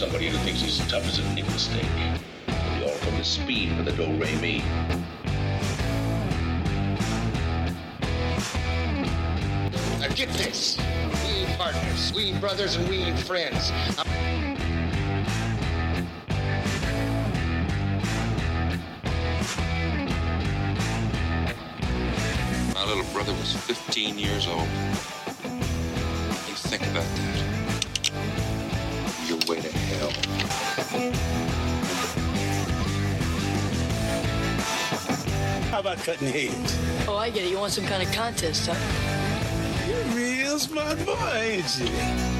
somebody who thinks he's as tough as a nickel steak. We all from the speed for the do re mi. Now get this. We ain't partners. We ain't brothers and we ain't friends. My little brother was 15 years old. You think about that. Your way to hell. How about cutting heads? Oh, I get it. You want some kind of contest, huh? You're a real smart boy, ain't you?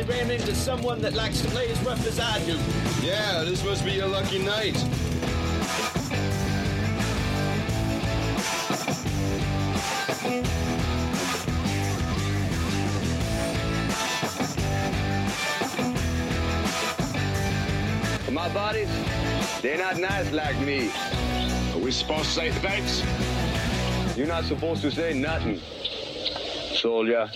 Finally ran into someone that likes to play as rough as I do. Yeah, this must be your lucky night. My buddies, they're not nice like me. Are we supposed to say thanks? You're not supposed to say nothing, soldier.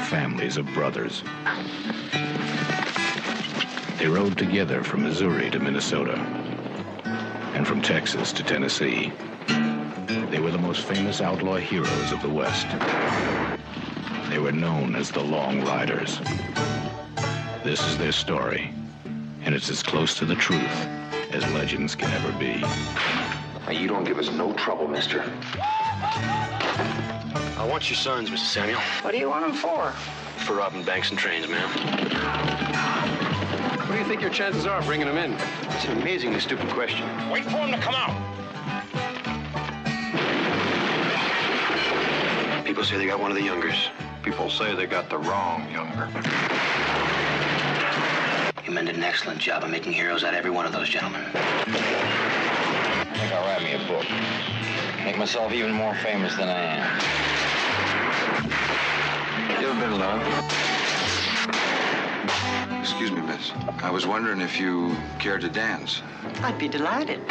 Families of brothers. They rode together from Missouri to Minnesota and from Texas to Tennessee. They were the most famous outlaw heroes of the West. They were known as the Long Riders. This is their story, and it's as close to the truth as legends can ever be. Now, you don't give us no trouble, mister. I want your sons, Mr. Samuel. What do you want them for? For robbing banks and trains, ma'am. What do you think your chances are of bringing them in? It's an amazingly stupid question. Wait for them to come out. People say they got one of the Youngers. People say they got the wrong Younger. You men did an excellent job of making heroes out of every one of those gentlemen. I think I'll write me a book. Make myself even more famous than I am. You ever been alone? Excuse me, miss. I was wondering if you cared to dance. I'd be delighted.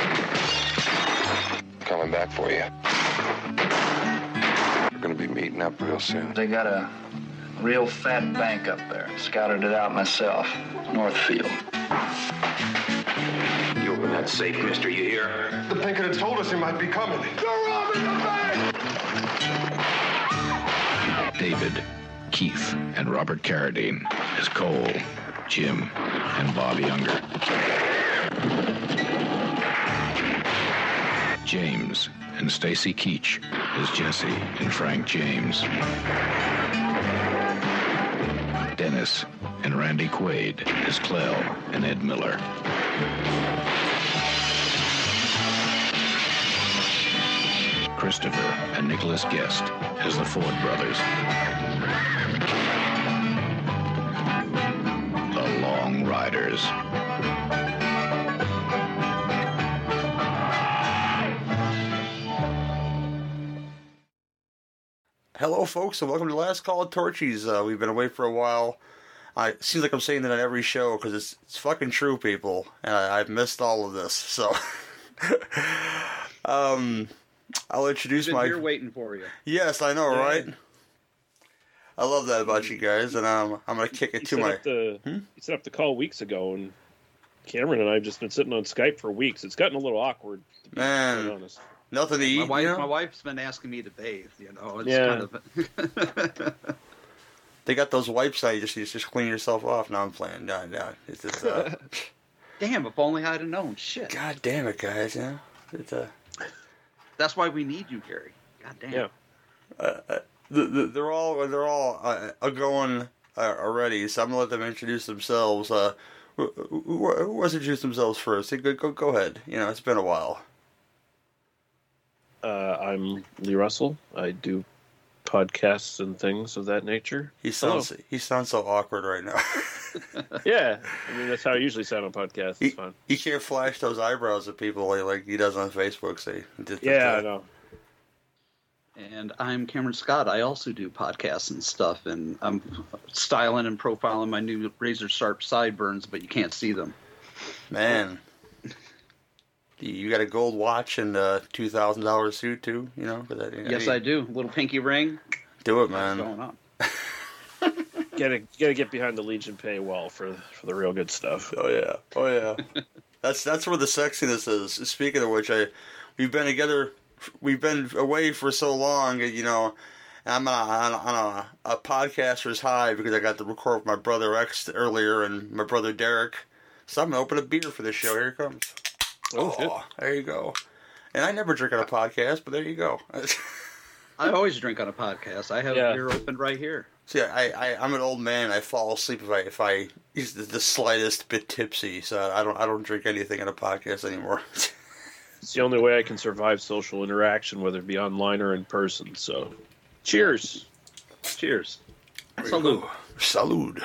Coming back for you. We're gonna be meeting up real soon. They got a real fat bank up there. Scouted it out myself. Northfield. You open that safe, mister, you hear? The banker had told us he might be coming. They're robbing the bank! David, Keith, and Robert Carradine as Cole, Jim, and Bob Younger. James and Stacy Keach as Jesse and Frank James. Dennis and Randy Quaid as Clell and Ed Miller. Christopher and Nicholas Guest as the Ford brothers. The Long Riders. Hello, folks, and welcome to Last Call of Torchy's. Uh, we've been away for a while. I seems like I'm saying that on every show because it's it's fucking true, people, and I, I've missed all of this. So, um, I'll introduce Been my. here waiting for you. Yes, I know, Yeah. right? I love that about you guys, and um, I'm gonna kick it You to set my. up the you set up the call weeks ago, and Cameron and I have just been sitting on Skype for weeks. It's gotten a little awkward. To be Man, honest. nothing to eat. My wife, you know? my wife's been asking me to bathe. You know, it's Yeah. kind of. They got those wipes that you just you just clean yourself off. Now I'm playing. No, no, it's just. Uh, Damn, if only I'd have known. Shit. God damn it, guys! Yeah, it's uh, That's why we need you, Gary. God damn. Yeah. uh, uh, the, the, they're all they're all uh, uh, going uh, already. So I'm gonna let them introduce themselves. Uh, who, who, who wants to introduce themselves first? Go, go go ahead. You know, it's been a while. Uh, I'm Lee Russell. I do podcasts and things of that nature. He sounds he sounds so awkward right now. yeah, I mean that's how I usually sound on podcasts. It's he, fun. he can't flash those eyebrows at people like, like he does on Facebook. See, Yeah, I know. And I'm Cameron Scott. I also do podcasts and stuff, and I'm styling and profiling my new razor sharp sideburns, but you can't see them. Man, you got a gold watch and a two thousand dollar suit too. You know, for that. Yes, I do. Little pinky ring. Do it, man. What's man. Going on? Gotta gotta get behind the Legion paywall for for the real good stuff. Oh yeah, oh yeah. that's that's where the sexiness is. Speaking of which, I we've been together, we've been away for so long. You know, I'm on a, on a, on a, a podcaster's high because I got to record with my brother X earlier and my brother Derek. So I'm gonna open a beer for this show. Here it comes. Oh, shit. there you go. And I never drink on a podcast, but there you go. I always drink on a podcast. I have Yeah. a beer open right here. See, I, I I'm an old man. I fall asleep if I if I is the, the slightest bit tipsy. So I don't I don't drink anything on a podcast anymore. It's the only way I can survive social interaction, whether it be online or in person. So, cheers. Cheers. There you Salute. go. Salud.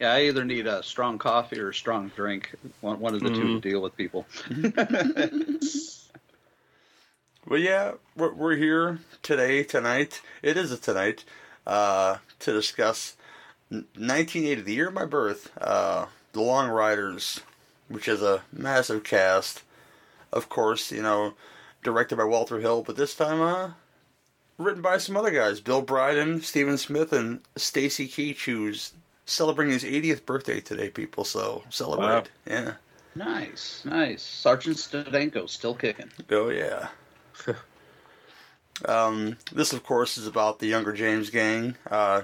Yeah, I either need a strong coffee or a strong drink. One, one of the two Mm-hmm. to deal with people. Well, yeah, we're, we're here today, tonight. It is a tonight uh, to discuss 1980, the year of my birth, uh, The Long Riders, which is a massive cast. Of course, you know, directed by Walter Hill, but this time, uh, written by some other guys, Bill Bryden, Stephen Smith, and Stacy Keach, who's celebrating his 80th birthday today. People, so celebrate. Wow. Yeah. Nice, nice. Sergeant Stedenko still kicking. Oh yeah. um, this, of course, is about the Younger James gang. Uh,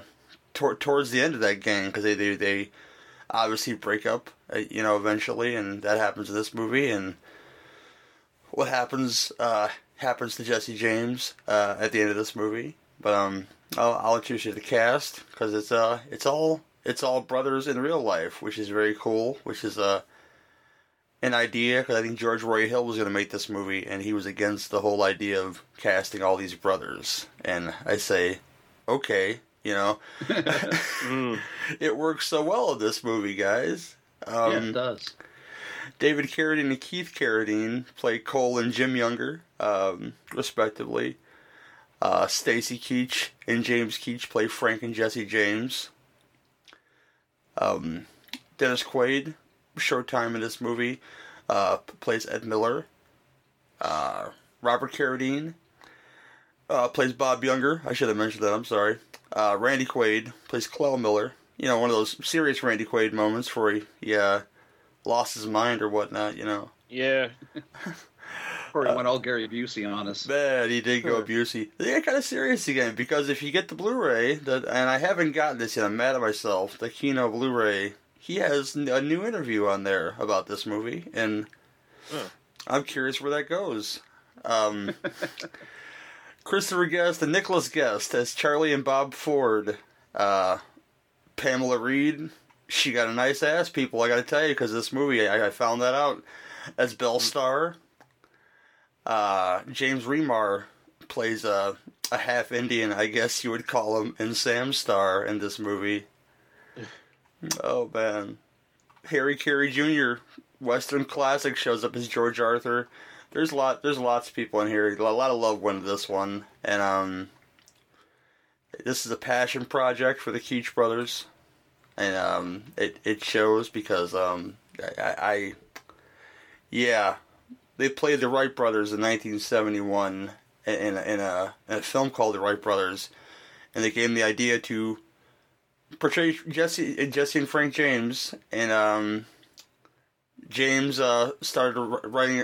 tor- towards the end of that gang, because they, they they obviously break up, uh, you know, eventually, and that happens in this movie. And what happens uh, happens to Jesse James uh, at the end of this movie. But um, I'll, I'll introduce you to the cast because it's uh it's all it's all brothers in real life, which is very cool. Which is uh an idea because I think George Roy Hill was going to make this movie, and he was against the whole idea of casting all these brothers. And I say, okay, you know, it works so well in this movie, guys. Um, yeah, it does. David Carradine and Keith Carradine play Cole and Jim Younger, um, respectively. Uh, Stacy Keach and James Keach play Frank and Jesse James. Um, Dennis Quaid, short time in this movie, uh, plays Ed Miller. Uh, Robert Carradine uh, plays Bob Younger. I should have mentioned that. I'm sorry. Uh, Randy Quaid plays Clell Miller. You know, one of those serious Randy Quaid moments where he, he uh, lost his mind or whatnot. You know. Yeah. Before he went all Gary Busey on us. Man, he did go abusey. They got kind of serious again because if you get the Blu-ray, that and I haven't gotten this yet, I'm mad at myself. The Kino Blu-ray, he has a new interview on there about this movie, and Huh. I'm curious where that goes. Um, Christopher Guest and Nicholas Guest as Charlie and Bob Ford. Uh, Pamela Reed, she got a nice ass, people. I got to tell you, because this movie, I, I found that out. As Belle Starr. Uh, James Remar plays a, a half Indian, I guess you would call him, in Sam Starr in this movie. Oh man, Harry Carey Jr. Western classic shows up as George Arthur. There's a lot. There's lots of people in here. A lot of love went to this one, and um, this is a passion project for the Keach brothers, and um, it it shows because um, I, I, I yeah, they played the Wright brothers in 1971 in, in, a, in, a, in a film called The Wright Brothers, and they gave them the idea to portray Jesse Jesse and Frank James, and um, James uh, started wr- writing.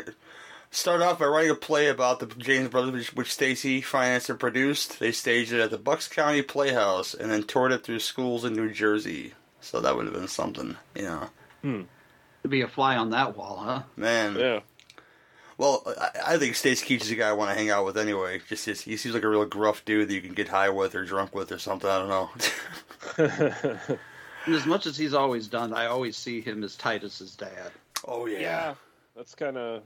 Started off by writing a play about the James brothers, which, which Stacy financed and produced. They staged it at the Bucks County Playhouse, and then toured it through schools in New Jersey. So that would have been something, you know. Hmm. To be a fly on that wall, huh? Man. Yeah. Well, I, I think Stacy Keach is a guy I want to hang out with anyway. Just, just he seems like a real gruff dude that you can get high with or drunk with or something. I don't know. And as much as he's always done, I always see him as Titus's dad. Oh yeah. Yeah, that's kind of.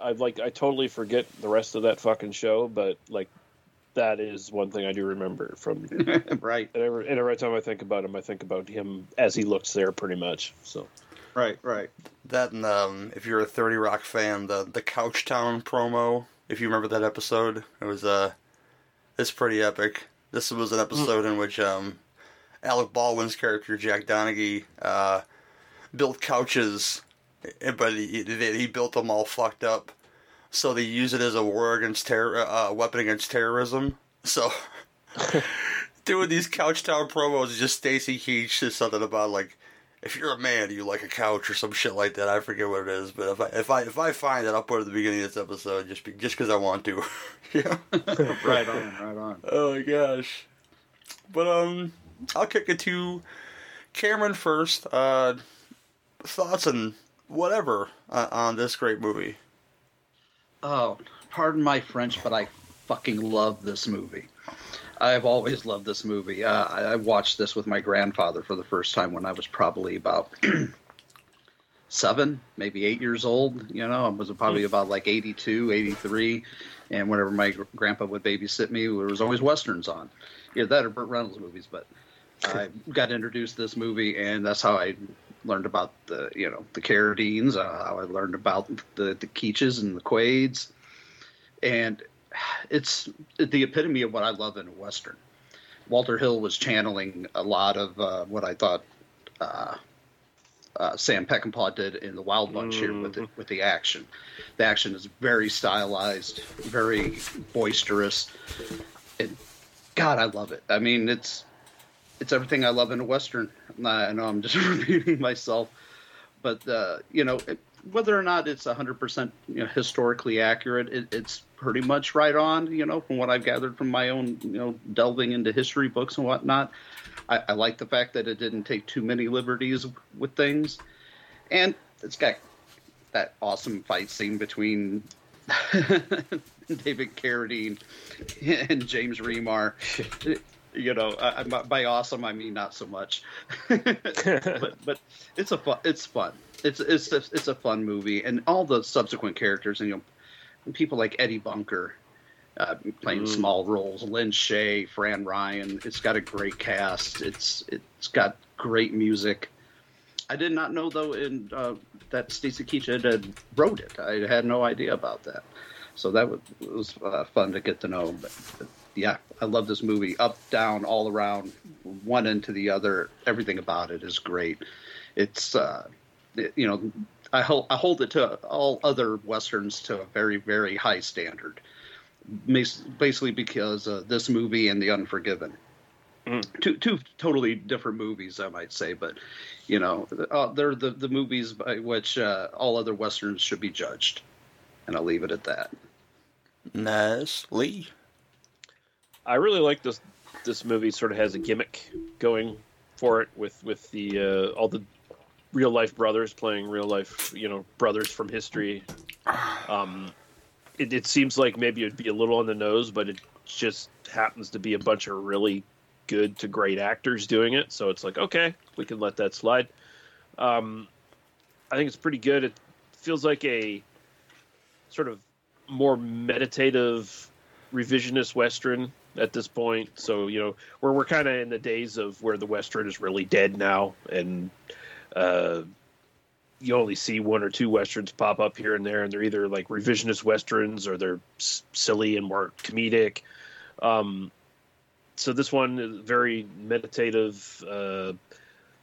I like. I totally forget the rest of that fucking show, but like, that is one thing I do remember from. right. And every, and every time I think about him, I think about him as he looks there, pretty much. So. Right. Right. That and um, if you're a Thirty Rock fan, the the Couchtown promo. If you remember that episode, it was uh, it's pretty epic. This was an episode in which um, Alec Baldwin's character Jack Donaghy uh, built couches, but he, he built them all fucked up. So they use it as a war against terror, uh, weapon against terrorism. So doing these Couchtown promos is just Stacy Keach says something about like if you're a man, you like a couch or some shit like that. I forget what it is, but if I if I if I find it, I'll put it at the beginning of this episode just be, just because I want to. yeah. right on. Right on. Oh my gosh. But um, I'll kick it to Cameron first. Uh, thoughts and whatever uh, on this great movie. Oh, pardon my French, but I fucking love this movie. I've always loved this movie. Uh, I, I watched this with my grandfather for the first time when I was probably about seven, maybe eight years old. You know, I was probably about like 82, 83. And whenever my gr- grandpa would babysit me, there was always westerns on. Yeah, that or Burt Reynolds movies. But I got introduced to this movie, and that's how I learned about the you know the Carradines. Uh, how I learned about the the Keaches and the Quaids, and it's the epitome of what I love in a western. Walter Hill was channeling a lot of uh, what I thought uh, uh, Sam Peckinpah did in the Wild Bunch here with the, with the action. The action is very stylized, very boisterous, and God, I love it. I mean, it's it's everything I love in a western. I know I'm just repeating myself, but uh, you know, it, whether or not it's 100% you know, historically accurate, it, it's pretty much right on. You know, from what I've gathered from my own you know delving into history books and whatnot. I, I like the fact that it didn't take too many liberties with things, and it's got that awesome fight scene between David Carradine and James Remar. You know, I, I, by awesome I mean not so much, but but it's a fun. It's fun. It's it's a, it's a fun movie, and all the subsequent characters, and you know, people like Eddie Bunker uh, playing Mm. small roles, Lin Shaye, Fran Ryan. It's got a great cast. It's it's got great music. I did not know though in uh, that Stacy Keach had, had wrote it. I had no idea about that. So that was, was uh, fun to get to know. But, but yeah, I love this movie. Up, down, all around, one end to the other. Everything about it is great. It's uh, it- you know I hold I hold it to all other westerns to a very very high standard. Basically because uh, this movie and The Unforgiven. Two two totally different movies, I might say, but you know uh, they're the the movies by which uh, all other westerns should be judged, and I'll leave it at that. Nice, Lee. I really like this. This movie sort of has a gimmick going for it with with the uh, all the real life brothers playing real life, you know, brothers from history. Um, it, it seems like maybe it'd be a little on the nose, but it just happens to be a bunch of really good to great actors doing it. So it's like, okay, we can let that slide. Um, I think it's pretty good. It feels like a sort of more meditative revisionist western at this point. So you know, where we're kind of in the days of where the western is really dead now, and uh, you only see one or two westerns pop up here and there, and they're either like revisionist westerns or they're s- silly and more comedic. Um, so this one is very meditative. Uh,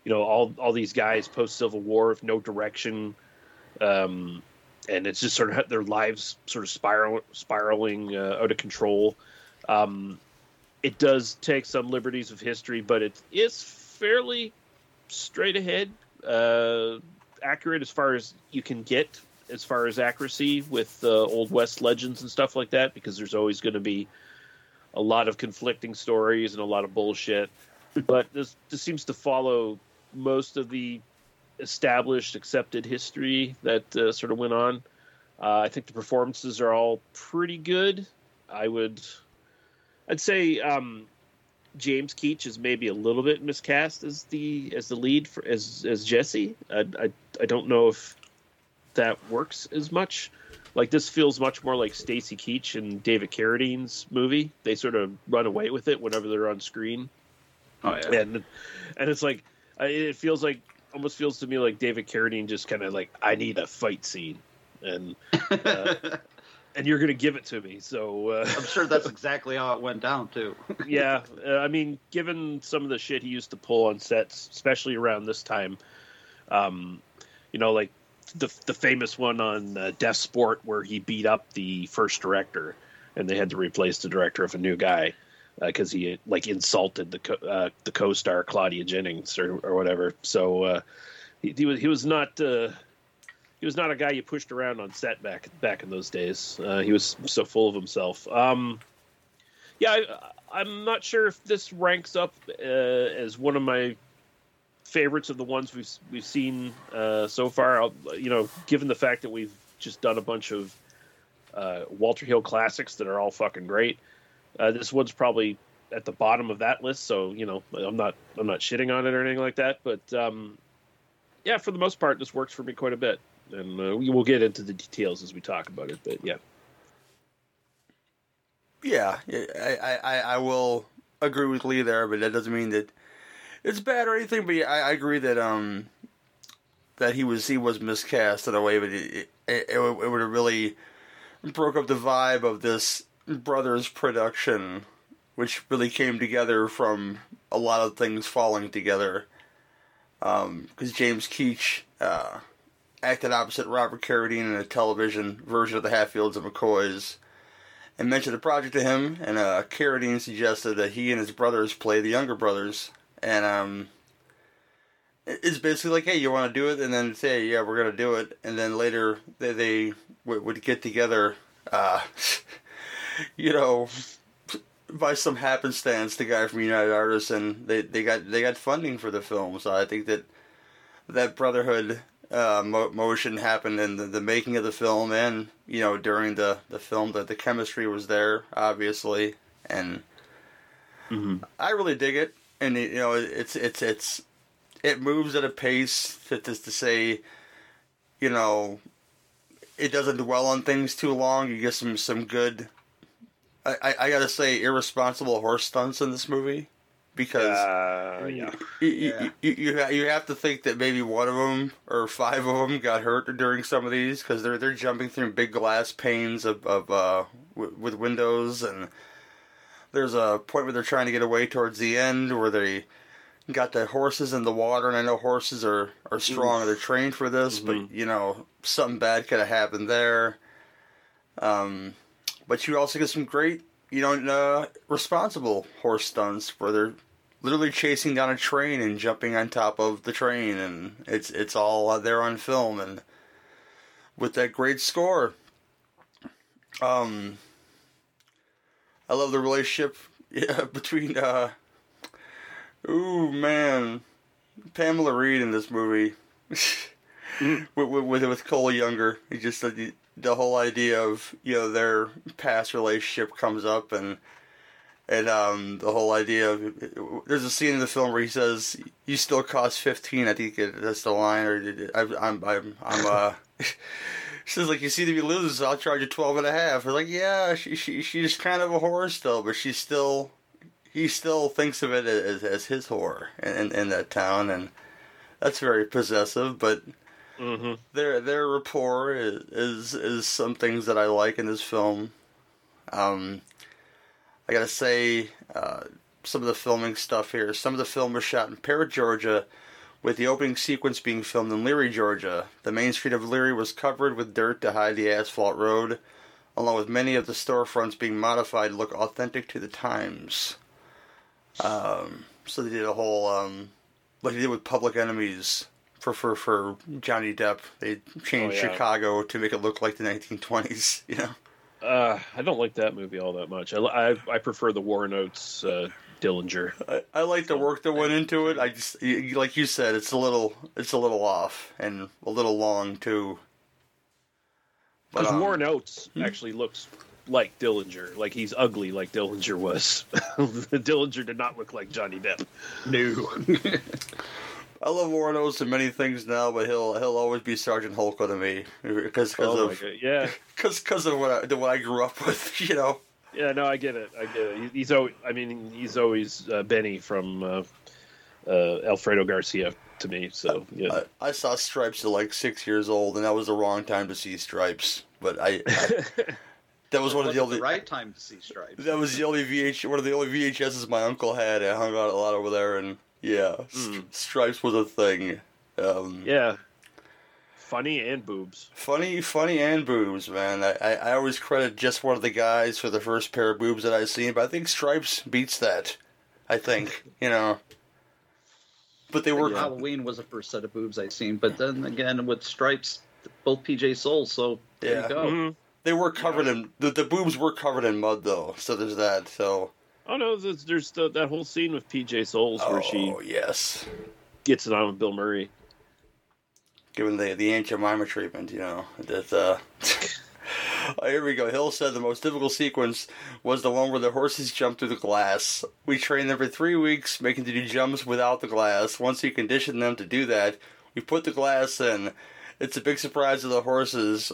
you know, all all these guys post Civil War with no direction. Um, and it's just sort of their lives sort of spiral, spiraling uh, out of control. Um, it does take some liberties of history, but it is fairly straight ahead, uh, accurate as far as you can get, as far as accuracy with uh, old west legends and stuff like that, because there's always going to be a lot of conflicting stories and a lot of bullshit. but this this seems to follow most of the established, accepted history that uh, sort of went on. Uh, I think the performances are all pretty good. I would, I'd say um, James Keach is maybe a little bit miscast as the as the lead for as as Jesse. I I, I don't know if that works as much. Like this feels much more like Stacy Keach and David Carradine's movie. They sort of run away with it whenever they're on screen. Oh yeah, and and it's like it feels like almost feels to me like David Carradine just kind of like I need a fight scene, and uh, and you're gonna give it to me. So uh, I'm sure that's exactly how it went down too. yeah, uh, I mean, given some of the shit he used to pull on sets, especially around this time, um, you know, like the the famous one on uh, Deathsport where he beat up the first director, and they had to replace the director with a new guy because uh, he like insulted the co- uh, the co-star Claudia Jennings or, or whatever. So uh, he, he, was he was not uh, he was not a guy you pushed around on set back back in those days. Uh, he was so full of himself. Um, yeah, I, am not sure if this ranks up uh, as one of my favorites of the ones we've we've seen so far. I'll, you know, given the fact that we've just done a bunch of Walter Hill classics that are all fucking great. Uh, this one's probably at the bottom of that list, so you know I'm not I'm not shitting on it or anything like that. But um, yeah, for the most part, this works for me quite a bit, and uh, we will get into the details as we talk about it. But yeah, yeah, I I, I will agree with Lee there, but that doesn't mean that it's bad or anything. But yeah, I, I agree that um that he was he was miscast in a way, but it it, it, it would have really broke up the vibe of this Brothers production, which really came together from a lot of things falling together. Because um, James Keach uh, acted opposite Robert Carradine in a television version of the Hatfields and McCoys, and mentioned the project to him. And uh, Carradine suggested that he and his brothers play the Younger brothers, and um, it's basically like, hey, you want to do it, and then say, yeah, we're gonna do it, and then later they, they w- would get together. Uh, you know, by some happenstance, the guy from United Artists and they, they got they got funding for the film. So I think that that brotherhood uh, mo- motion happened in the, the, making of the film, and you know during the the film that the chemistry was there, obviously, and mm-hmm. I really dig it. And you know, it's it's it's it moves at a pace that is to say, you know, it doesn't dwell on things too long. You get some some good I, I gotta say, irresponsible horse stunts in this movie because uh, yeah. You, you, you, you, you have to think that maybe one of them or five of them got hurt during some of these because they're they're jumping through big glass panes of, of uh, w- with windows and there's a point where they're trying to get away towards the end where they got the horses in the water and I know horses are are strong they're trained for this mm-hmm. but you know something bad could have happened there. Um, but you also get some great, you know, uh, responsible horse stunts where they're literally chasing down a train and jumping on top of the train, and it's it's all there on film, and with that great score. Um, I love the relationship yeah, between uh, ooh man, Pamela Reed in this movie. with, with with Cole Younger, he just uh, the whole idea of you know their past relationship comes up and and um, the whole idea of there's a scene in the film where he says you still cost 15 i think that's the line or I, i'm i'm i'm uh she says like you see me lose i'll charge you 12 and a half. I'm like yeah she, she she's kind of a whore still but she's still he still thinks of it as, as his whore in, in that town and that's very possessive but Mm-hmm. Their their rapport is, is, is some things that I like in this film. Um, I gotta say, uh, some of the filming stuff here. Some of the film was shot in Parrott, Georgia, with the opening sequence being filmed in Leary, Georgia. The main street of Leary was covered with dirt to hide the asphalt road, along with many of the storefronts being modified to look authentic to the times. Um, so they did a whole, um, like they did with Public Enemies for for for Johnny Depp. They changed oh, yeah. Chicago to make it look like the 1920s. You know. Uh, I don't like that movie all that much. I I, I prefer the Warren Oates uh, Dillinger. I, I like the work that went into it. I just y- y- like you said, it's a little it's a little off and a little long too. But Because um, Warren Oates actually looks like Dillinger, like he's ugly, like Dillinger was. Dillinger did not look like Johnny Depp. No. I love Warren Oates in many things now, but he'll he'll always be Sergeant Hulka to me because Oh of god, yeah, because because of what I, the- what I grew up with. You know. yeah. No, I get it. I get it. He's always. I mean, he's always uh, Benny from uh, uh, Alfredo Garcia to me. So yeah. I, I saw Stripes at like six years old, and that was the wrong time to see Stripes. But I, I that was one of the only the right time to see stripes. that was the only VH one of the only VHSs my uncle had. I hung out a lot over there, and yeah, St- Stripes was a thing. Um, yeah. Funny and boobs. Funny, funny, and boobs, man. I, I, I always credit just one of the guys for the first pair of boobs that I've seen, but I think Stripes beats that. I think you know. But they were Halloween was the first set of boobs I seen, but then again with stripes, both PJ Soles. So there Yeah. you go. Mhm. they were covered in the, the boobs were covered in mud though, so there's that. So Oh no, there's, there's the, that whole scene with PJ Soles where she oh yes, gets it on with Bill Murray. given the the Aunt Jemima treatment, you know that. Uh, oh, here we go. Hill said the most difficult sequence was the one where the horses jumped through the glass. We trained them for three weeks, making them do jumps without the glass. Once we conditioned them to do that, we put the glass in. It's a big surprise to the horses,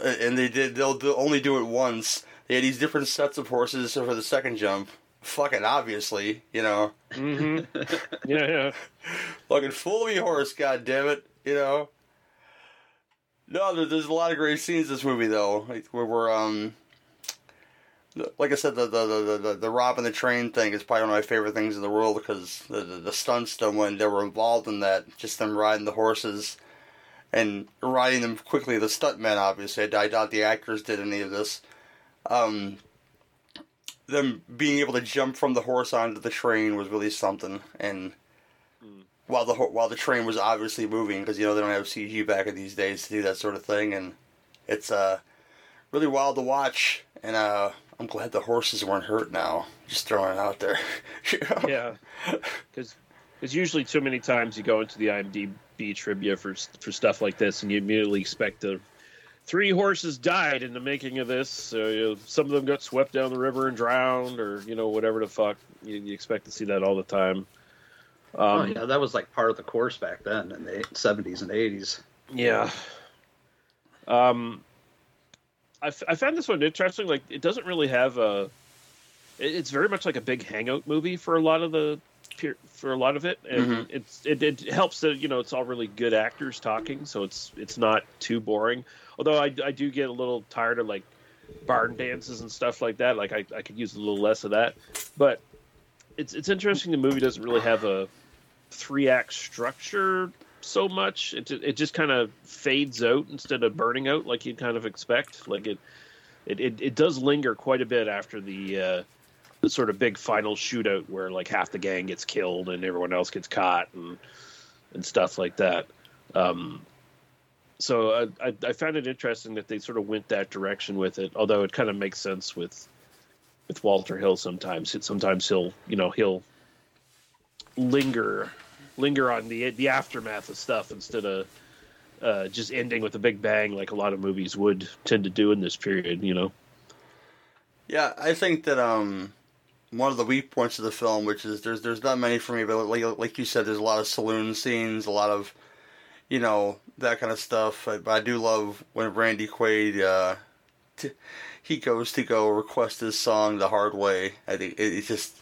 and they did. They'll, they'll only do it once. They had these different sets of horses for the second jump. Fucking obviously, you know. Mm-hmm. yeah, yeah. Fucking fool me horse, god damn it, you know. No, there, there's a lot of great scenes in this movie though, like, where we're um, like I said, the the the the, the robbing the train thing is probably one of my favorite things in the world because the the, the stunts them when they were involved in that, just them riding the horses and riding them quickly. The stuntmen, obviously, I doubt the actors did any of this. Um, them being able to jump from the horse onto the train was really something, and while the while the train was obviously moving because you know they don't have CG back in these days to do that sort of thing, and it's uh really wild to watch. And uh, I'm glad the horses weren't hurt now. Just throwing it out there. You know? Yeah, because it's usually too many times you go into the IMDb trivia for for stuff like this, and you immediately expect to. Three horses died in the making of this. So you know, some of them got swept down the river and drowned, or you know whatever the fuck. You, you expect to see that all the time. Um, oh yeah, that was like part of the course back then in the seventies and eighties. Yeah. Um, I, f- I found this one interesting. Like, it doesn't really have a. it- It's very much like a big hangout movie for a lot of the for a lot of it, and Mhm. it's it, it helps that you know it's all really good actors talking, so it's it's not too boring. Although I, I do get a little tired of like barn dances and stuff like that. Like I, I could use a little less of that, but it's it's interesting. The movie doesn't really have a three act structure so much. It it just kind of fades out instead of burning out like you'd kind of expect. Like it it, it, it does linger quite a bit after the uh, the sort of big final shootout where like half the gang gets killed and everyone else gets caught and and stuff like that. Um, so I, I, I found it interesting that they sort of went that direction with it. Although it kind of makes sense with with Walter Hill sometimes. Sometimes he'll you know he'll linger linger on the the aftermath of stuff instead of uh, just ending with a big bang like a lot of movies would tend to do in this period. You know. Yeah, I think that um, one of the weak points of the film, which is there's there's not many for me, but like like you said, there's a lot of saloon scenes, a lot of you know that kind of stuff. I, but I do love when Randy Quaid uh, t- he goes to go request his song the hard way. I think it, it's just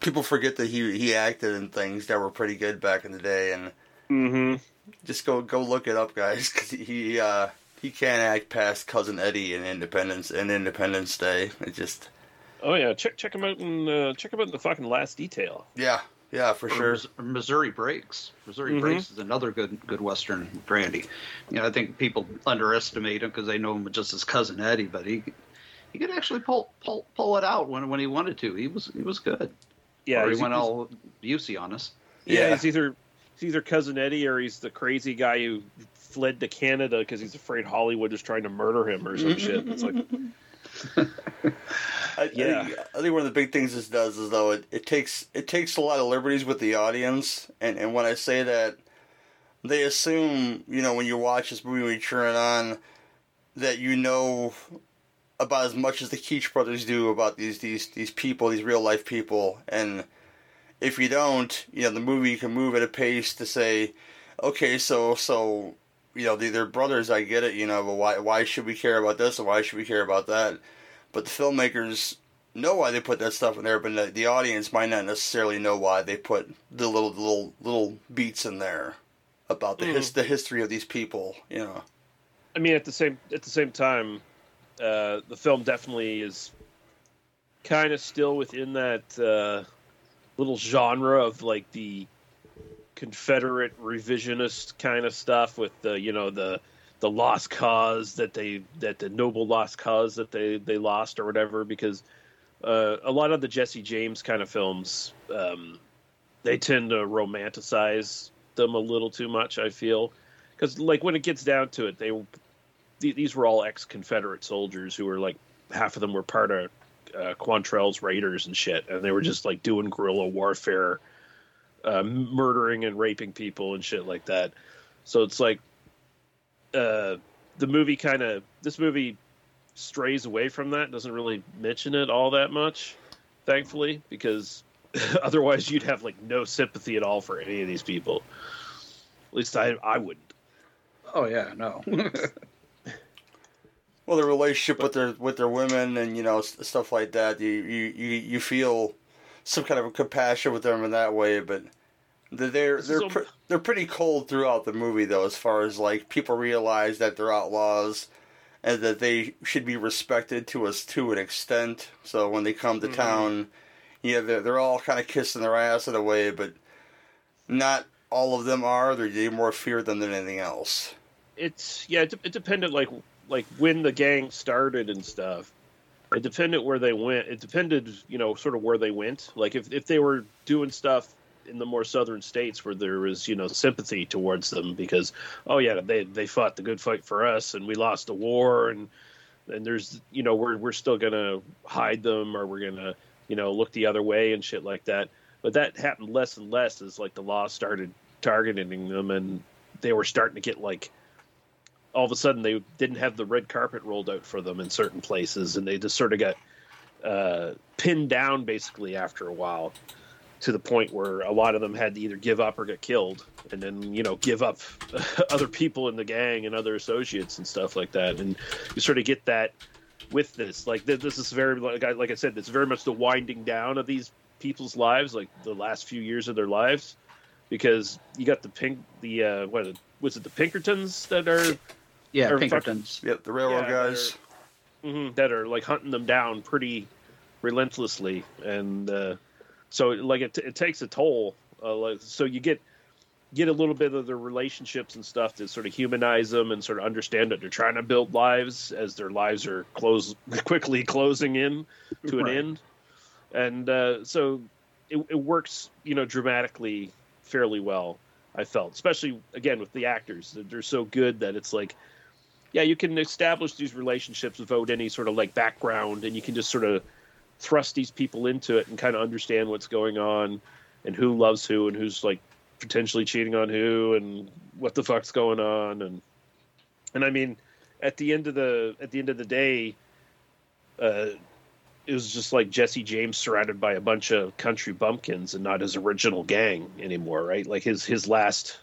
people forget that he he acted in things that were pretty good back in the day, and Mm-hmm. just go go look it up, guys, because he uh, he can't act past cousin Eddie in Independence in Independence Day. It just Oh yeah, check check him out and uh, check him out in the fucking Last Detail. yeah yeah for Or sure. Missouri Breaks. Missouri Mhm. Breaks is another good good Western brandy. You know, I think people underestimate him because they know him just as cousin Eddie, but he he could actually pull pull pull it out when when he wanted to. He was he was good. Yeah, or he went all Busey on us. Yeah, Yeah. he's either he's either cousin Eddie or he's the crazy guy who fled to Canada because he's afraid Hollywood is trying to murder him or some shit. It's like, I, Yeah. I, think, I think one of the big things this does is though it, it takes it takes a lot of liberties with the audience, and and when I say that, they assume you know when you watch this movie when you turn it on, that you know about as much as the Keach brothers do about these these these people, these real life people, and if you don't, you know the movie can move at a pace to say, okay, so so you know they're brothers, I get it, you know, but why why should we care about this and why should we care about that? But the filmmakers know why they put that stuff in there, but the, the audience might not necessarily know why they put the little little little beats in there about the his, the history of these people. You know, I mean, at the same at the same time, uh, the film definitely is kind of still within that uh, little genre of like the Confederate revisionist kind of stuff with the you know the the lost cause that they that the noble lost cause that they they lost or whatever because uh, a lot of the Jesse James kind of films um, they tend to romanticize them a little too much. I feel because like when it gets down to it, they th- these were all ex-Confederate soldiers who were like half of them were part of uh, Quantrill's Raiders and shit, and they were just like doing guerrilla warfare, uh, murdering and raping people and shit like that. So it's like uh, the movie kind of this movie strays away from that, doesn't really mention it all that much, thankfully, because otherwise you'd have like no sympathy at all for any of these people. At least I I wouldn't. Oh yeah, no. well, the relationship with their with their women and you know stuff like that, you you you, you feel some kind of compassion with them in that way, but. They're they're is they're, a- pre- they're pretty cold throughout the movie though, as far as like people realize that they're outlaws, and that they should be respected to us to an extent. So when they come to Mhm. town, yeah, they're they're all kind of kissing their ass in a way, but not all of them are. They're, they more fear them than anything else. it's yeah it, it depended like like when the gang started and stuff it depended where they went. It depended you know sort of where they went. Like if, if they were doing stuff in the more southern states where there was you know sympathy towards them because oh yeah they they fought the good fight for us and we lost the war and and there's you know we're we're still gonna hide them or we're gonna you know look the other way and shit like that. But that happened less and less as like the law started targeting them and they were starting to get like all of a sudden they didn't have the red carpet rolled out for them in certain places and they just sort of got uh, pinned down basically after a while to the point where a lot of them had to either give up or get killed and then you know give up other people in the gang and other associates and stuff like that. And you sort of get that with this. Like this is very like I, like I said it's very much the winding down of these people's lives like the last few years of their lives because you got the pink the uh what was it the Pinkertons that are yeah, or Pinkertons. Yep, the railroad Yeah, guys. Mhm, that are like hunting them down pretty relentlessly and uh, so like it, it takes a toll uh, like, so you get get a little bit of their relationships and stuff to sort of humanize them and sort of understand that they're trying to build lives as their lives are close quickly closing in to an Right. end and uh, so it, it works you know dramatically fairly well i felt especially again with the actors. They're- so good that it's like yeah you can establish these relationships without any sort of like background and you can just sort of thrust these people into it and kind of understand what's going on and who loves who and who's like potentially cheating on who and what the fuck's going on. And and I mean at the end of the at the end of the day uh it was just like Jesse James surrounded by a bunch of country bumpkins and not his original gang anymore, right? Like his his last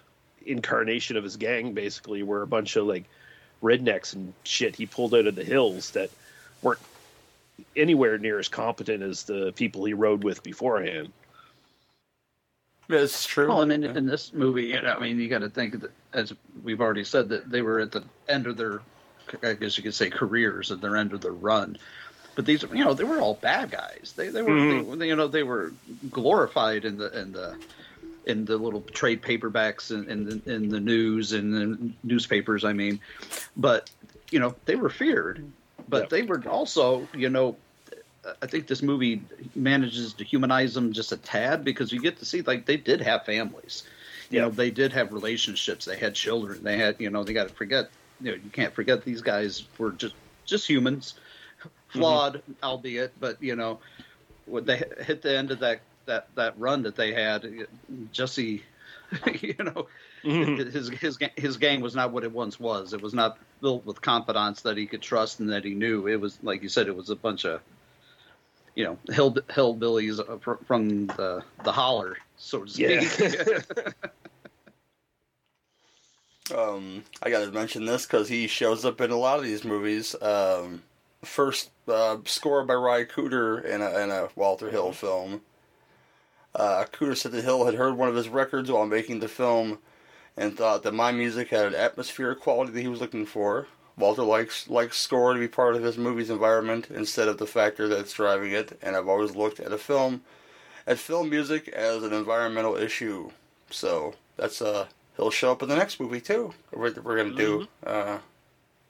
incarnation of his gang basically were a bunch of like rednecks and shit he pulled out of the hills that weren't anywhere near as competent as the people he rode with beforehand. Yeah, it's true. Well, and in, in this movie, you know, I mean, you got to think that, as we've already said, that they were at the end of their, I guess you could say, careers, at their end of their run. But these, you know, they were all bad guys. They, they were, Mhm. they, you know, they were glorified in the in the in the little trade paperbacks and in, the, in the news and the newspapers. I mean, but you know, they were feared. But they were also, you know, I think this movie manages to humanize them just a tad because you get to see like they did have families, you know they did have relationships they had children they had you know they got to forget you know you can't forget these guys were just just humans flawed mm-hmm. albeit but you know when they hit the end of that that that run that they had jesse you know mm-hmm. his his his gang was not what it once was it was not built with confidants that he could trust and that he knew it was like you said it was a bunch of you know hill hillbillies from the the holler so to speak. Yeah. um, I got to mention this because he shows up in a lot of these movies. Um, first uh, score by Ry Cooder in a, in a Walter Hill film. Uh, Cooder said that Hill had heard one of his records while making the film and thought that my music had an atmospheric quality that he was looking for. Walter likes likes score to be part of his movie's environment instead of the factor that's driving it, and I've always looked at a film at film music as an environmental issue. So that's uh he'll show up in the next movie too. We're, we're gonna do mm-hmm. uh,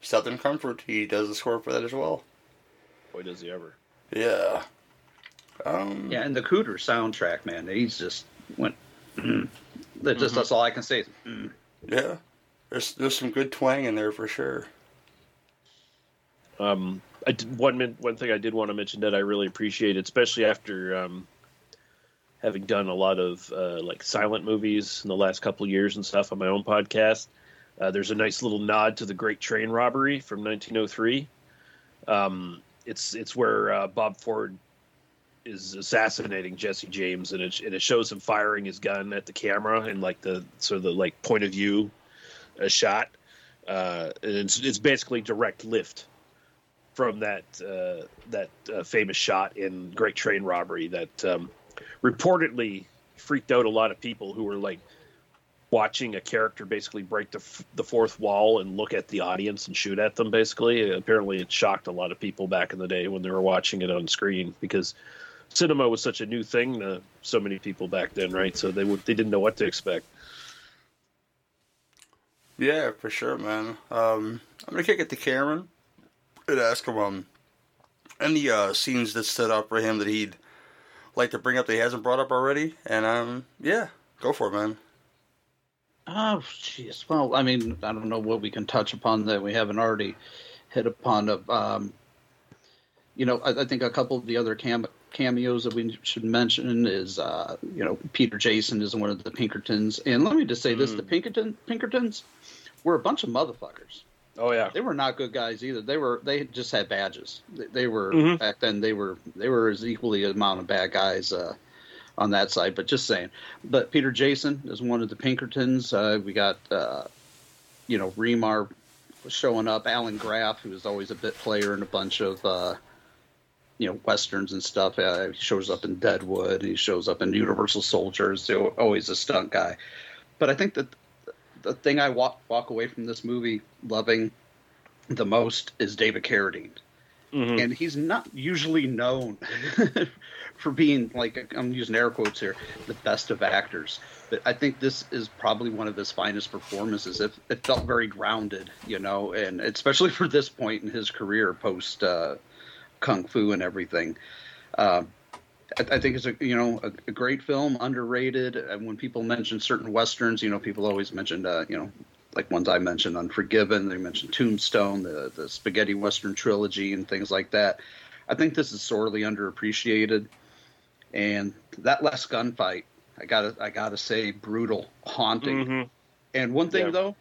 Southern Comfort. He does the score for that as well. Boy, does he ever! Yeah. Um, yeah, and the Cooder soundtrack, man, he's just went. Mm. That just mm-hmm. that's all I can say. Mm. Yeah, there's there's some good twang in there for sure. Um, I did, one one thing I did want to mention that I really appreciate, especially after um, having done a lot of uh, like silent movies in the last couple years and stuff on my own podcast. Uh, there's a nice little nod to the Great Train Robbery from 1903. Um, it's it's where uh, Bob Ford is assassinating Jesse James, and it, and it shows him firing his gun at the camera and like the sort of the like point of view a shot. Uh, and it's, it's basically direct lift from that uh, that uh, famous shot in Great Train Robbery that um, reportedly freaked out a lot of people who were like watching a character basically break the, f- the fourth wall and look at the audience and shoot at them basically apparently it shocked a lot of people back in the day when they were watching it on screen because cinema was such a new thing to so many people back then right so they would they didn't know what to expect yeah for sure man um, i'm gonna kick it to cameron and ask him um, any uh, scenes that stood out for him that he'd like to bring up that he hasn't brought up already? And um, yeah, go for it, man. Oh, jeez. Well, I mean, I don't know what we can touch upon that we haven't already hit upon. Of, um, you know, I, I, think a couple of the other cam- cameos that we should mention is, uh, you know, Peter Jason is one of the Pinkertons, and let me just say mm. this: the mm. Pinkerton Pinkertons were a bunch of motherfuckers. Oh yeah, they were not good guys either. They were they just had badges. They, they were mm-hmm. back then. They were they were as equally amount of bad guys uh, on that side. But just saying. But Peter Jason is one of the Pinkertons. Uh, we got uh, you know Remar showing up. Allan Graf, who is always a bit player in a bunch of uh, you know westerns and stuff. Uh, he shows up in Deadwood. He shows up in Universal Soldiers. So always a stunt guy. But I think that the thing I walk walk away from this movie loving the most is David Carradine. Mm-hmm. And he's not usually known for being like I'm using air quotes here, the best of actors. But I think this is probably one of his finest performances. It, it felt very grounded, you know, and especially for this point in his career, post uh, kung fu and everything. Uh, I, I think it's a you know a, a, great film, underrated. And when people mention certain westerns, you know, people always mention uh, you know like ones I mentioned, Unforgiven. They mentioned Tombstone, the the spaghetti western trilogy, and things like that. I think this is sorely underappreciated. And that last gunfight, I gotta I gotta say, brutal, haunting. Mm-hmm. And one thing yeah. though,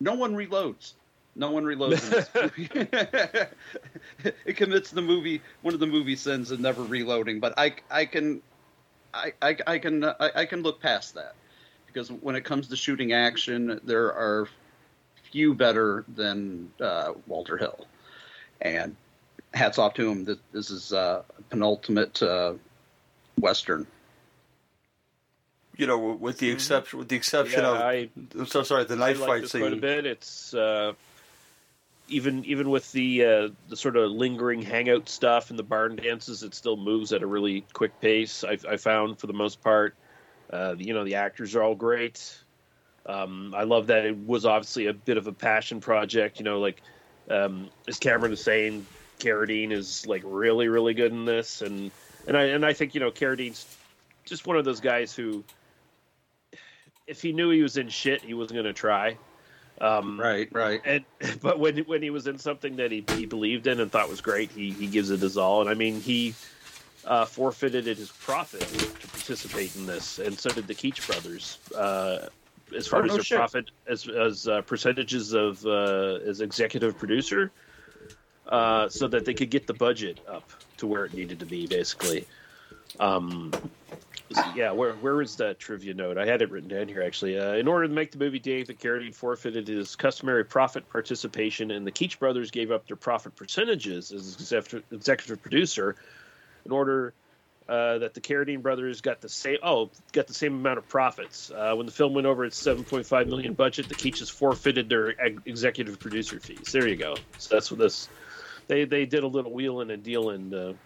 no one reloads. No one reloads in this movie. it commits the movie one of the movie sins of never reloading. But I I can I I, I can I, I can look past that because when it comes to shooting action, there are few better than uh, Walter Hill, and hats off to him. This, this is uh, penultimate uh, western. You know, with the mm-hmm. exception, with the exception yeah, of, I, am so sorry, the knife like fight scene. Quite a bit. It's uh, even even with the uh, the sort of lingering hangout stuff and the barn dances, it still moves at a really quick pace. I, I found for the most part, uh, you know, the actors are all great. Um, I love that it was obviously a bit of a passion project. You know, like um, as Cameron was saying, Carradine is like really really good in this, and and I and I think you know Carradine's just one of those guys who if he knew he was in shit, he wasn't going to try. Um, right, right. And but when when he was in something that he, he believed in and thought was great, he he gives it his all. And I mean, he uh, forfeited his profit to participate in this, and so did the Keach brothers. Uh, as far Oh, as no their shit. profit, as as uh, percentages of uh, as executive producer, uh, so that they could get the budget up to where it needed to be, basically. Um, yeah, where where is that trivia note? I had it written down here actually. Uh, in order to make the movie, David Carradine forfeited his customary profit participation, and the Keach brothers gave up their profit percentages as executive, producer in order uh, that the Carradine brothers got the same oh got the same amount of profits. Uh, when the film went over its 7.5 million budget, the Keaches forfeited their ex- executive producer fees. There you go. So that's what this. They they did a little wheeling and dealing. to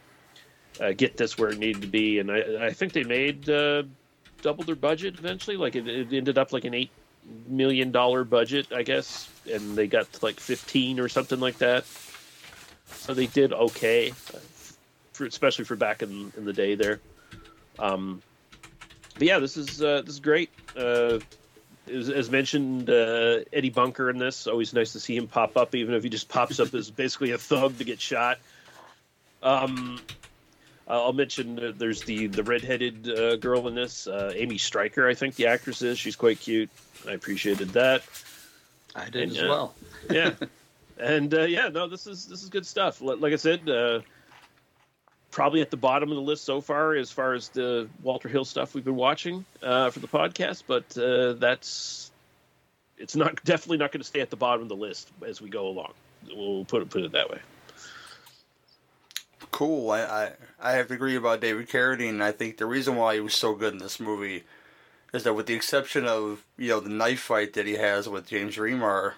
uh, get this where it needed to be, and I, I think they made uh, double their budget eventually. Like it, it ended up like an eight million dollar budget, I guess, and they got to like fifteen or something like that. So they did okay, for, especially for back in, in the day there. Um, but yeah, this is uh, this is great. Uh, as, as mentioned, uh, Eddie Bunker in this. Always nice to see him pop up, even if he just pops up as basically a thug to get shot. Um, I'll mention uh, there's the the redheaded uh, girl in this, uh, Amy Stryker, I think the actress is. She's quite cute. I appreciated that. I did And, as uh, well. yeah, and uh, yeah, no, this is this is good stuff. Like I said, uh, probably at the bottom of the list so far as far as the Walter Hill stuff we've been watching uh, for the podcast, but uh, that's it's not definitely not going to stay at the bottom of the list as we go along. We'll put it put it that way. Cool. I, I I have to agree about David Carradine. I think the reason why he was so good in this movie is that, with the exception of you know the knife fight that he has with James Remar,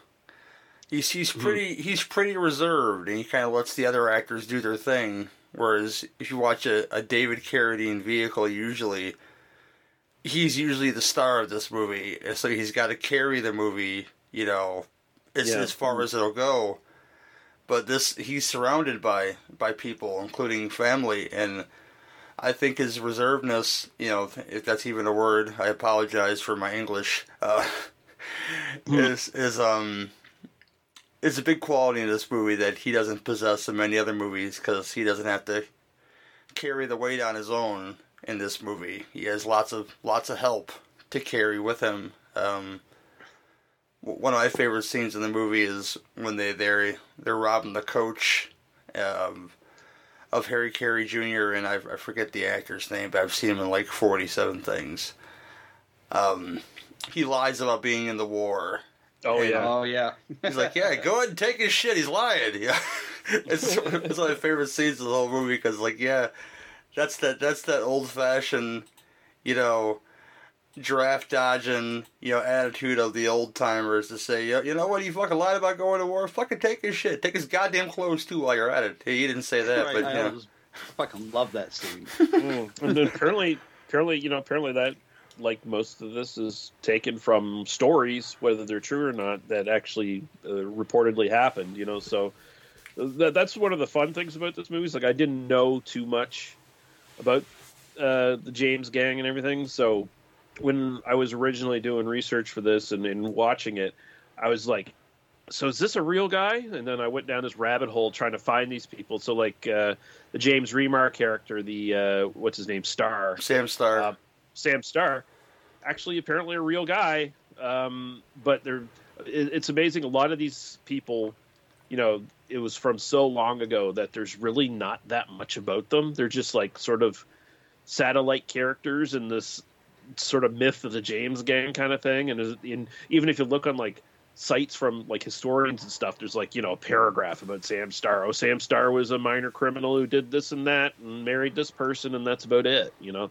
he's he's pretty he's pretty reserved and he kind of lets the other actors do their thing. Whereas if you watch a, a David Carradine vehicle, usually he's usually the star of this movie, and so he's got to carry the movie. You know, as Yeah. as far as it'll go but this he's surrounded by by people including family and i think his reservedness you know if that's even a word i apologize for my english uh, is is um is a big quality in this movie that he doesn't possess in many other movies because he doesn't have to carry the weight on his own in this movie he has lots of lots of help to carry with him um one of my favorite scenes in the movie is when they they're they're robbing the coach um, of Harry Carey Jr. and I, I forget the actor's name, but I've seen him in like forty seven things. Um, he lies about being in the war. Oh And yeah. Oh yeah. He's like, yeah, go ahead and take his shit. He's lying. Yeah, it's it's one of my favorite scenes of the whole movie because, like, yeah, that's that that's that old fashioned, you know, draft dodging, you know, attitude of the old timers to say, you you know what, you fucking lied about going to war. Fucking take his shit. Take his goddamn clothes too while you're at it. He didn't say that, but I you know. always fucking love that scene. Mm. and then apparently, apparently, you know, apparently that like most of this is taken from stories, whether they're true or not, that actually uh, reportedly happened. You know, so that, that's one of the fun things about this movie. Is like I didn't know too much about uh, the James Gang and everything, so when I was originally doing research for this and, and watching it, I was like, so is this a real guy? And then I went down this rabbit hole trying to find these people. So like uh, the James Remar character, the uh, what's his name, Starr, Sam Starr. uh, Sam Starr, actually apparently a real guy. Um, but they're it, it's amazing. A lot of these people, you know, it was from so long ago that there's really not that much about them. They're just like sort of satellite characters in this sort of myth of the James Gang kind of thing. And, and even if you look on like sites from like historians and stuff, there's like you know a paragraph about Sam Starr. Oh, Sam Starr was a minor criminal who did this and that and married this person, and that's about it. You know,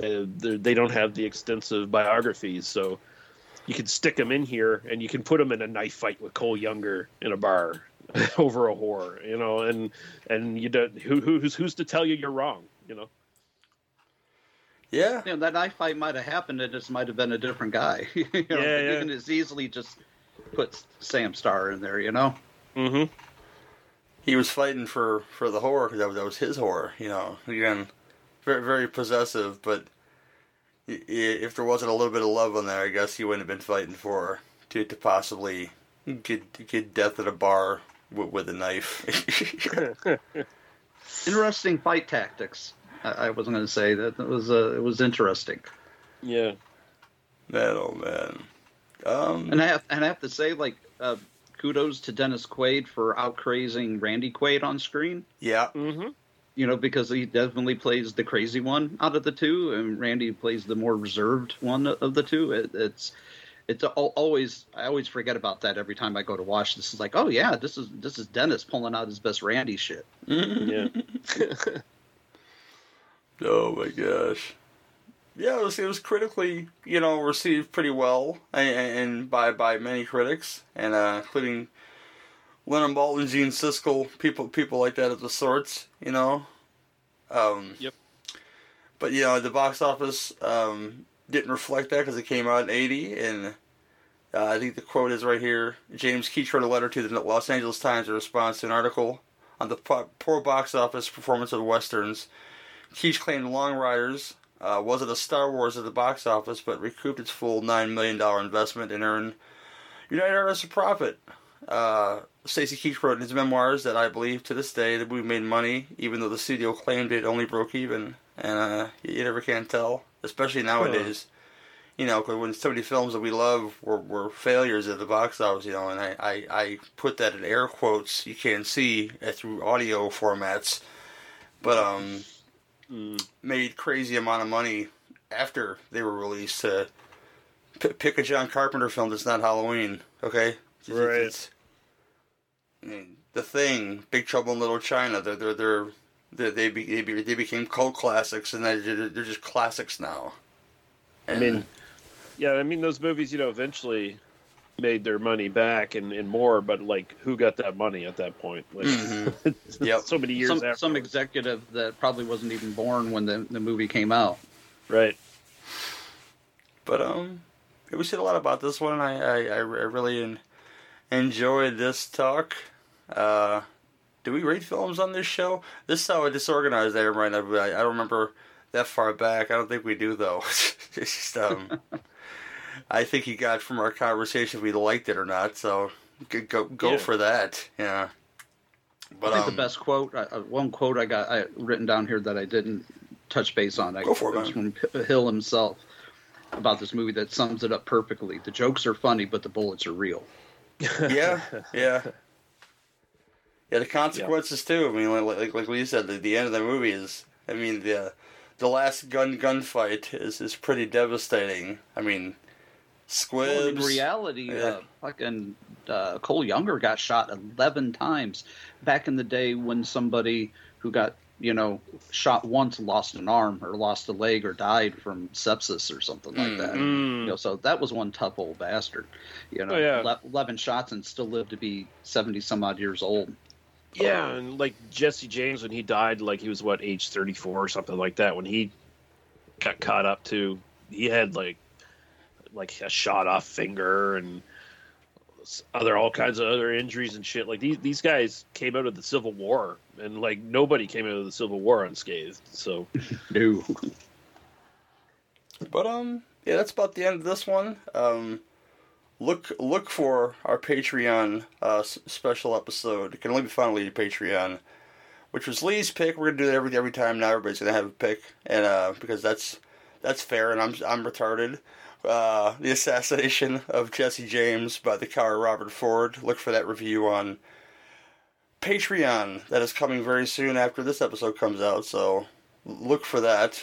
they they they don't have the extensive biographies, so you can stick them in here and you can put them in a knife fight with Cole Younger in a bar over a whore. You know, and and you don't who who's who's to tell you you're wrong. You know. Yeah. You know, that knife fight might have happened. It just might have been a different guy. you know, Yeah, You yeah. can as easily just put Sam Starr in there. You know. Mm-hmm. he was fighting for for the horror because that was, that was his horror. You know, again, very very possessive, but if there wasn't a little bit of love on there, I guess he wouldn't have been fighting for to to possibly get get death at a bar with, with a knife. Interesting fight tactics. I, I wasn't going to say that. It was uh, it was interesting. Yeah. man, oh man. Um, And I have and I have to say, like, uh, kudos to Dennis Quaid for outcrazing Randy Quaid on screen. yeah, Mm-hmm. You know, because he definitely plays the crazy one out of the two, and Randy plays the more reserved one of the two. It, it's it's always I always forget about that every time I go to watch. This is like, oh yeah, this is this is Dennis pulling out his best Randy shit. Yeah. Oh my gosh. Yeah, it was, it was critically, you know, received pretty well, and, and by by many critics, and uh, including Leonard Maltin, Gene Siskel, people people like that of the sorts, you know. Um, Yep. But you know, the box office um, didn't reflect that because it came out in '80, and uh, I think the quote is right here. James Keach wrote a letter to the Los Angeles Times in response to an article on the poor box office performance of the westerns. Keach claimed Long Riders uh, wasn't a Star Wars at the box office, but recouped its full $9 million investment and earned United Artists a profit. Uh, Stacy Keach wrote in his memoirs that I believe to this day that we made money, even though the studio claimed it only broke even. And uh, you, never can tell, especially nowadays. You know, cause when so many films that we love were, were failures at the box office, you know, and I, I, I put that in air quotes, you can't see uh, through audio formats. But, um, made crazy amount of money after they were released. To p- pick a John Carpenter film that's not Halloween, okay? It's- it's- Right. it's- I mean, the Thing, Big Trouble in Little China. They're they're they're, they they, be, they, be, they became cult classics, and they're they're just classics now. I mean, yeah, I mean those movies, you know, eventually made their money back and, and more, but like, who got that money at that point? Like, Mhm. Yep. so many years some, after. some executive that probably wasn't even born when the, the movie came out. Right. But um, we said a lot about this one. I I, I really en- enjoyed this talk. Uh, do we rate films on this show? This is how disorganized I am right now. I, I don't remember that far back. I don't think we do though. just um, I think you got from our conversation if we liked it or not. So go go, go Yeah. for that. Yeah. But I think um, the best quote, uh, uh, one quote I got I, written down here that I didn't touch base on. I, Go for it, was from Hill himself about this movie that sums it up perfectly. The jokes are funny, but the bullets are real. Yeah, yeah, yeah. The consequences too. I mean, like like, like you said, the, the end of the movie is. I mean, the the last gun gunfight is is pretty devastating. I mean, squibs. Well, in reality, Yeah. uh, fucking uh, Cole Younger got shot eleven times back in the day when somebody who got you know shot once lost an arm or lost a leg or died from sepsis or something like that. Mm. You know, so that was one tough old bastard. You know, Oh, yeah. ele- eleven shots and still lived to be seventy some odd years old. Yeah, and like Jesse James when he died, like he was what age thirty four or something like that. When he got caught up to, he had like like a shot off finger and other all kinds of other injuries and shit. Like these these guys came out of the Civil War, and like nobody came out of the Civil War unscathed. So no. But um, yeah, that's about the end of this one. Um, look look for our Patreon uh, s- special episode. It can only be found on Lee Patreon, which was Lee's pick. We're gonna do that every every time now. Everybody's gonna have a pick, and uh, because that's that's fair, and I'm I'm retarded. Uh, the assassination of Jesse James by the coward Robert Ford. Look for that review on Patreon. That is coming very soon after this episode comes out. So look for that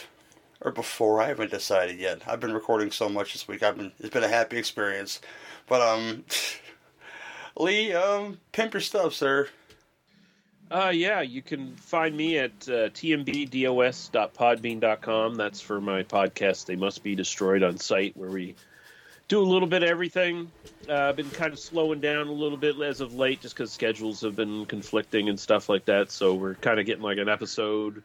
or before. I haven't decided yet. I've been recording so much this week. I've been it's been a happy experience. But um, Lee, um, pimp your stuff, sir. Uh, yeah, you can find me at uh, tmbdos.podbean.com. That's for my podcast, They Must Be Destroyed on sight, where we do a little bit of everything. Uh, I've been kind of slowing down a little bit as of late just because schedules have been conflicting and stuff like that. So we're kind of getting like an episode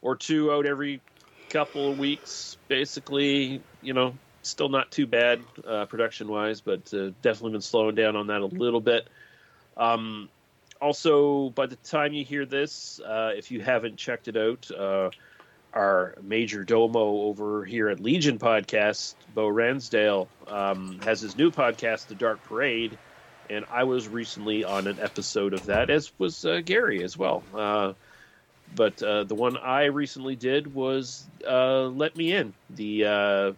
or two out every couple of weeks, basically. You know, still not too bad uh, production wise, but uh, definitely been slowing down on that a little bit. Um, also, by the time you hear this, uh, if you haven't checked it out, uh, our major domo over here at Legion Podcast, Bo Ransdale, um, has his new podcast, The Dark Parade, and I was recently on an episode of that, as was uh, Gary as well. Uh, but uh, the one I recently did was uh, Let Me In, the uh,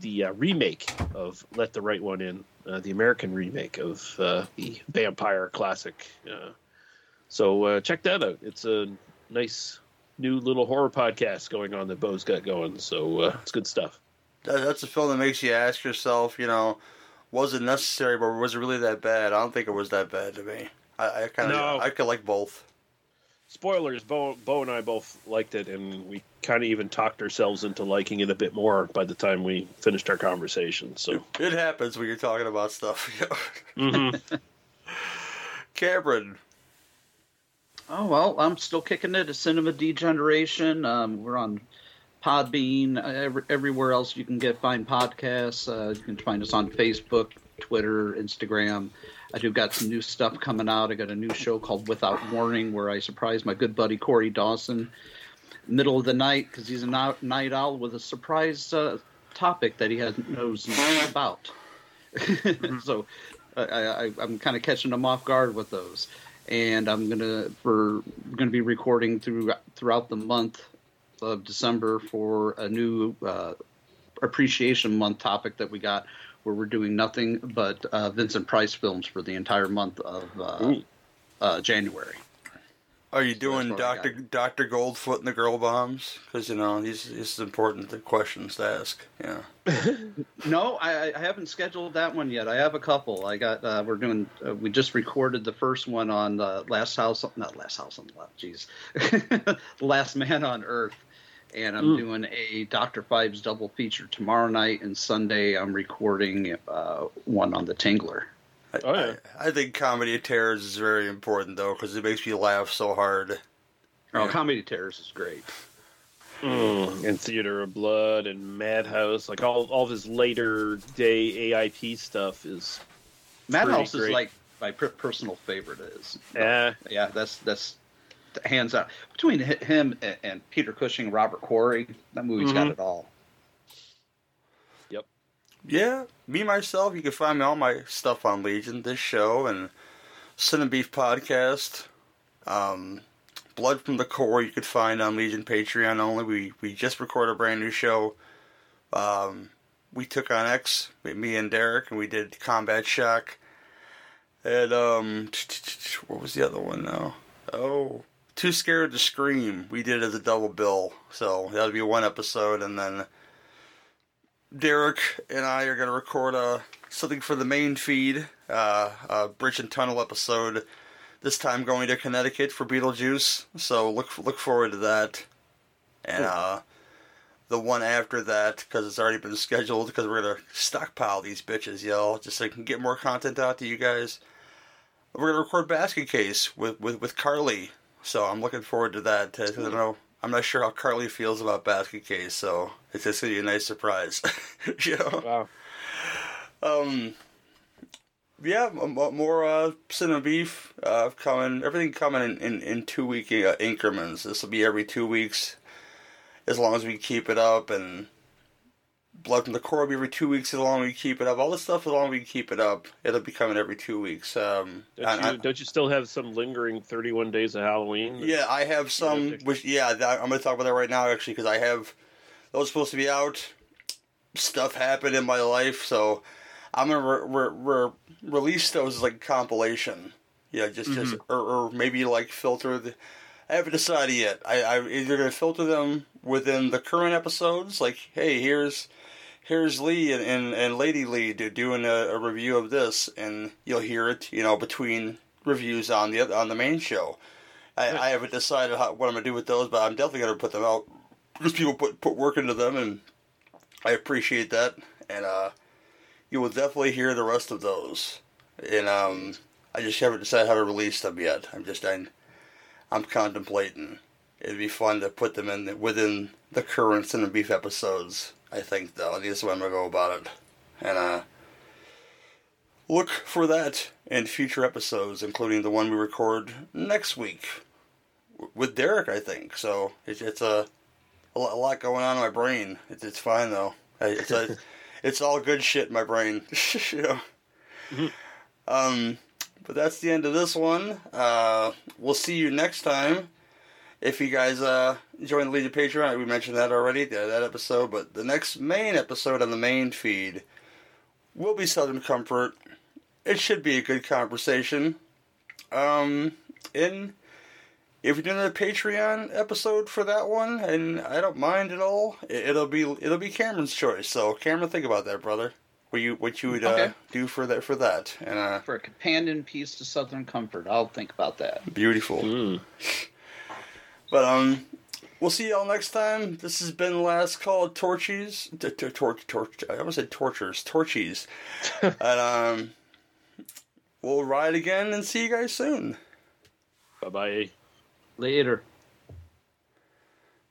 the uh, remake of Let the Right One In, the American remake of the vampire classic. So check that out. It's a nice new little horror podcast going on that Bo's got going. So uh, it's good stuff. That's a film that makes you ask yourself, you know, was it necessary, but was it really that bad? I don't think it was that bad to me. I, I kind of, No. I could like both. Spoilers. Bo, Bo and I both liked it, and we kind of even talked ourselves into liking it a bit more by the time we finished our conversation. So It happens when you're talking about stuff. Mhm. Cameron, Oh well, I'm still kicking it. A Cinema Degeneration. Um, we're on Podbean, uh, every, everywhere else you can get find podcasts. Uh, you can find us on Facebook, Twitter, Instagram. I do got some new stuff coming out. I got a new show called Without Warning, where I surprise my good buddy Corey Dawson middle of the night because he's a night owl with a surprise uh, topic that he has knows nothing about. so I, I, I'm kind of catching him off guard with those, and I'm gonna for gonna be recording through throughout the month of December for a new uh, appreciation month topic that we got, where we're doing nothing but uh, Vincent Price films for the entire month of uh, uh, January. Are you doing Doctor Doctor Goldfoot and the Girl Bombs? Because you know these these is important questions to ask. Yeah. No, I, I haven't scheduled that one yet. I have a couple. I got. Uh, we're doing. Uh, we just recorded the first one on uh, Last House, not Last House on the Left. Jeez, Last Man on Earth, and I'm Mm. doing a Doctor Phibes double feature tomorrow night and Sunday. I'm recording uh, one on the Tingler. Oh yeah. I, I think comedy of terrors is very important though because it makes me laugh so hard. Oh, Comedy of Terrors is great. Mm, and Theater of Blood and Madhouse, like all all of his later day AIP stuff is Madhouse pretty is like my personal favorite. Is Yeah. yeah, that's that's hands out between him and, and Peter Cushing, Robert Quarry. That movie's got Mhm. it all. Yeah, me myself. You can find me all my stuff on Legion, this show, and Sin and Beef podcast. Um, Blood from the Core you could find on Legion Patreon only. We we just recorded a brand new show. Um, we took on X, me and Derek, and we did Combat Shock. And um, what was the other one now? Oh, Too Scared to Scream. We did it as a double bill, so that'll be one episode, and then Derek and I are going to record uh, something for the main feed, uh, a Bridge and Tunnel episode. This time going to Connecticut for Beetlejuice, so look look forward to that. And uh, the one after that, because it's already been scheduled, because we're gonna stockpile these bitches, y'all, just so I can get more content out to you guys. We're gonna record Basket Case with with, with Carly, so I'm looking forward to that. I don't know. I'm not sure how Carly feels about Basket Case, so it's just gonna be a nice surprise. you know? Wow. Um. Yeah, m- m- more uh, cinema beef uh, coming. Everything coming in, in, in two week uh, increments. This will be every two weeks, as long as we keep it up. And Blood from the Core will be every two weeks, as long as we keep it up. All this stuff, as long as we keep it up, it'll be coming every two weeks. Um, Don't and you, I- don't you still have some lingering 31 days of Halloween? yeah, I have some. Which yeah, I'm going to talk about that right now actually because I have those supposed to be out. Stuff happened in my life, so I'm gonna re- re- re- release those as like compilation. Yeah, just just or, or maybe like filter the. I haven't decided yet. I I either gonna filter them within the current episodes, like hey, here's here's Lee and, and, and Lady Lee doing a, a review of this, and you'll hear it, you know, between reviews on the on the main show. I, I haven't decided how, what I'm gonna do with those, but I'm definitely gonna put them out because people put put work into them, and I appreciate that. And uh, you will definitely hear the rest of those. And um, I just haven't decided how to release them yet. I'm just I'm, I'm contemplating. It'd be fun to put them in the, within the current Cinema Beef episodes. I think though, I think the way I'm gonna go about it. And uh, look for that in future episodes, including the one we record next week. with Derek. I think so. It's it's a a lot going on in my brain. It's it's fine though. It's a, it's all good shit in my brain. you know. Mm-hmm. Um, but that's the end of this one. Uh, we'll see you next time. If you guys uh, join the Legion Patreon, we mentioned that already, that episode. But the next main episode on the main feed will be Southern Comfort. It should be a good conversation. Um, and if you're doing a Patreon episode for that one, and I don't mind at all, it'll be it'll be Cameron's choice. So Cameron, think about that, brother. What you what you would uh, do for that for that and uh, for a companion piece to Southern Comfort, I'll think about that. Beautiful. Mm. But um, we'll see y'all next time. This has been last call of Torchy's. Torch, torch. I almost said tortures. Torchy's. and um, we'll ride again and see you guys soon. Bye bye. Later.